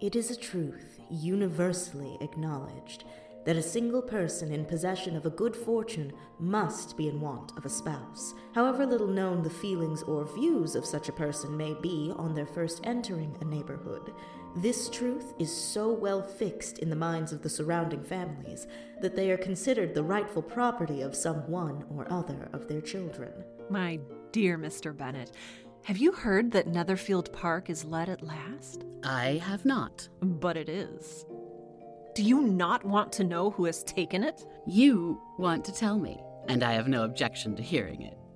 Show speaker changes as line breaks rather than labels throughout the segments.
It is a truth universally acknowledged that a single person in possession of a good fortune must be in want of a spouse. However little known the feelings or views of such a person may be on their first entering a neighborhood, this truth is so well fixed in the minds of the surrounding families that they are considered the rightful property of some one or other of their children.
My dear Mr. Bennet, have you heard that Netherfield Park is let at last?
I have not.
But it is. Do you not want to know who has taken it?
You want to tell me, and I have no objection to hearing it.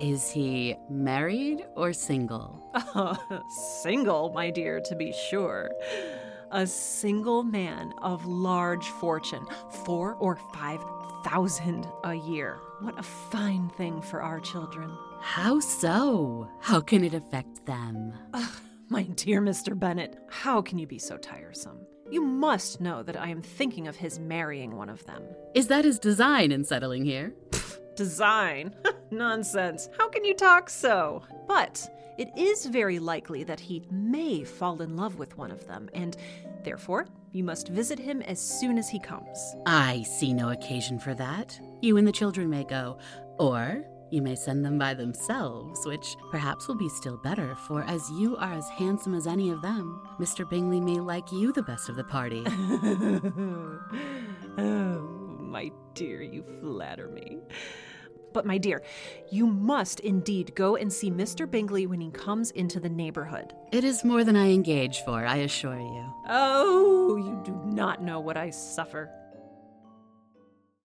Is he married or single?
single, my dear, to be sure. A single man of large fortune, four or five thousand a year. What a fine thing for our children.
How so? How can it affect them?
my dear Mr. Bennet, how can you be so tiresome? You must know that I am thinking of his marrying one of them.
Is that his design in settling here?
design. Nonsense. How can you talk so? But it is very likely that he may fall in love with one of them, and therefore you must visit him as soon as he comes.
I see no occasion for that. You and the children may go, or you may send them by themselves, which perhaps will be still better, for as you are as handsome as any of them, Mr. Bingley may like you the best of the party.
oh, my dear, you flatter me. But, my dear, you must indeed go and see Mr. Bingley when he comes into the neighborhood.
It is more than I engage for, I assure you.
Oh, you do not know what I suffer.